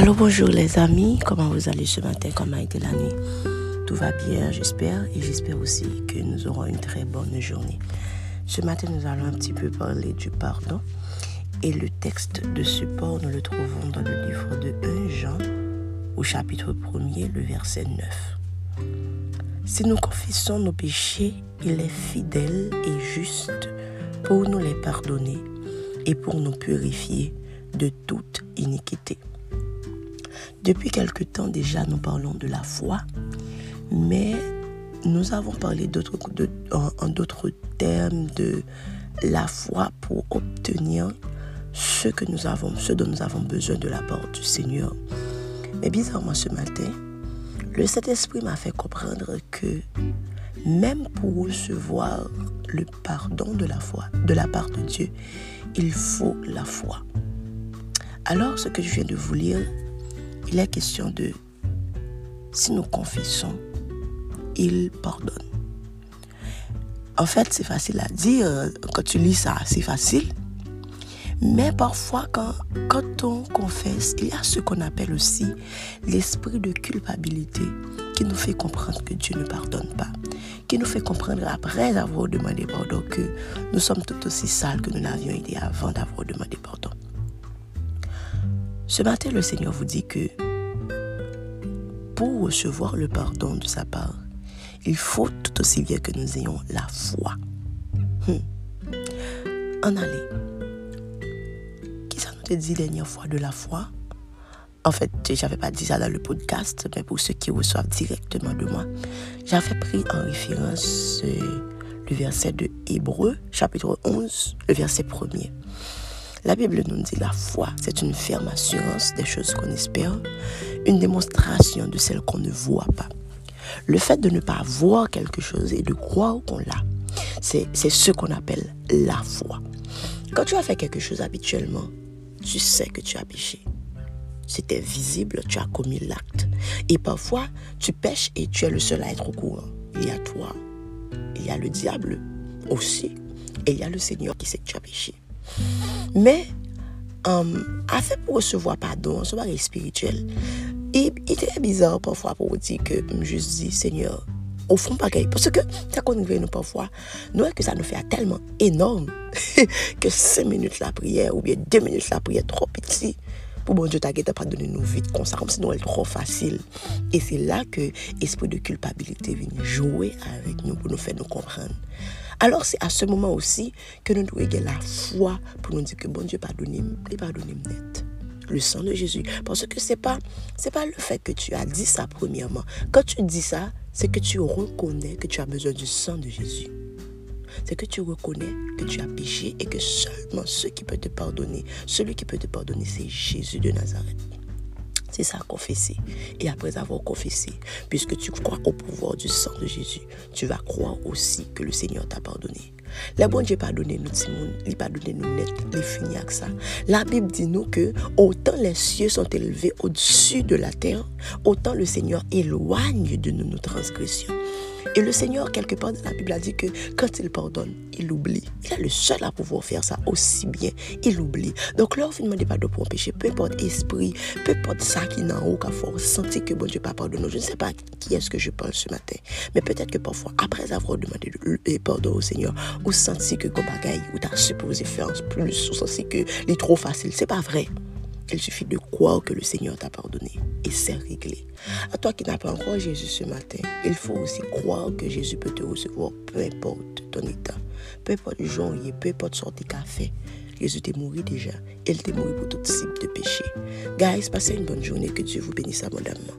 Alors bonjour les amis, comment vous allez ce matin, comment a été la nuit Tout va bien, j'espère, et j'espère aussi que nous aurons une très bonne journée. Ce matin, nous allons un petit peu parler du pardon, et le texte de support, nous le trouvons dans le livre de 1 Jean, au chapitre 1er, le verset 9. Si nous confessons nos péchés, il est fidèle et juste pour nous les pardonner et pour nous purifier de toute iniquité. Depuis quelque temps déjà, nous parlons de la foi, mais nous avons parlé en d'autres termes de la foi pour obtenir ce que nous avons, ce dont nous avons besoin de la part du Seigneur. Mais bizarrement ce matin, le Saint-Esprit m'a fait comprendre que même pour recevoir le pardon de la foi, de la part de Dieu, il faut la foi. Alors, ce que je viens de vous lire il est question de si nous confessons, il pardonne. En fait, c'est facile à dire. Quand tu lis ça, c'est facile. Mais parfois, quand, on confesse, il y a ce qu'on appelle aussi l'esprit de culpabilité qui nous fait comprendre que Dieu ne pardonne pas, qui nous fait comprendre après avoir demandé pardon que nous sommes tout aussi sales que nous n'avions été avant d'avoir demandé pardon. Ce matin, le Seigneur vous dit que pour recevoir le pardon de sa part, il faut tout aussi bien que nous ayons la foi. Hmm. En aller. Qui ça nous a dit dernière fois de la foi? En fait, j'avais pas dit ça dans le podcast, mais pour ceux qui reçoivent directement de moi, j'avais pris en référence euh, le verset de Hébreu, chapitre 11, le verset 1er. La Bible nous dit la foi, c'est une ferme assurance des choses qu'on espère, une démonstration de celles qu'on ne voit pas. Le fait de ne pas voir quelque chose et de croire qu'on l'a, c'est ce qu'on appelle la foi. Quand tu as fait quelque chose habituellement, tu sais que tu as péché. C'était visible, tu as commis l'acte. Et parfois, tu pêches et tu es le seul à être au courant. Il y a toi, il y a le diable aussi, et il y a le Seigneur qui sait que tu as péché. Men, um, afe pou resevo apadon, sou bagay spirituel, i tre bizar pwafwa pou di ke m jous di, Senyor, ou fon bagay. Pwese ke, ta kon nou ve nou pwafwa, nou e ke sa nou fe a telman enorm ke 5 minutes la priye ou bien 2 minutes la priye tro piti. Ou bon diyo tagye ta pa donen nou vit konsa Kom se nou el tro fasil E se la ke espri de kulpabilite vini Jouwe avèk nou pou nou fè nou kompran Alors c'est à ce moment aussi que nous devons avoir la foi pour nous dire que bon Dieu pardonne, il pardonne net. Le sang de Jésus. Parce que c'est pas, c'est pas le fait que tu as dit ça premièrement. Quand tu dis ça, c'est que tu reconnais que tu as besoin du sang de Jésus. C'est que tu reconnais que tu as péché et que seulement ce qui peut te pardonner, celui qui peut te pardonner, c'est Jésus de Nazareth. C'est ça, confesser. Et après avoir confessé, puisque tu crois au pouvoir du sang de Jésus, tu vas croire aussi que le Seigneur t'a pardonné. Le bon Dieu pardonné nous, Simon, il pardonné nous net, il finit avec ça. La Bible dit nous que autant les cieux sont élevés au-dessus de la terre, autant le Seigneur éloigne de nous nos transgressions. Et le Seigneur, quelque part dans la Bible, a dit que quand il pardonne, il oublie. Il est le seul à pouvoir faire ça aussi bien. Il oublie. Donc, là, on ne demande pas de pour péché, peu importe esprit, peu importe ça qui n'a aucun force, sentir que bon Dieu pas pardonné. Je ne sais pas qui est-ce que je parle ce matin. Mais peut-être que parfois, après avoir demandé pardon au Seigneur, ou senti que comme bagaille, ou t'as supposé faire plus, ou senti que c'est trop facile. C'est pas vrai. Il suffit de croire que le Seigneur t'a pardonné et c'est réglé. À toi qui n'as pas encore Jésus ce matin, il faut aussi croire que Jésus peut te recevoir peu importe ton état, peu importe le genre, peu importe sorte de café. Jésus t'est mort déjà. Il t'est mort pour tout type de péché. Guys, passez une bonne journée. Que Dieu vous bénisse abondamment.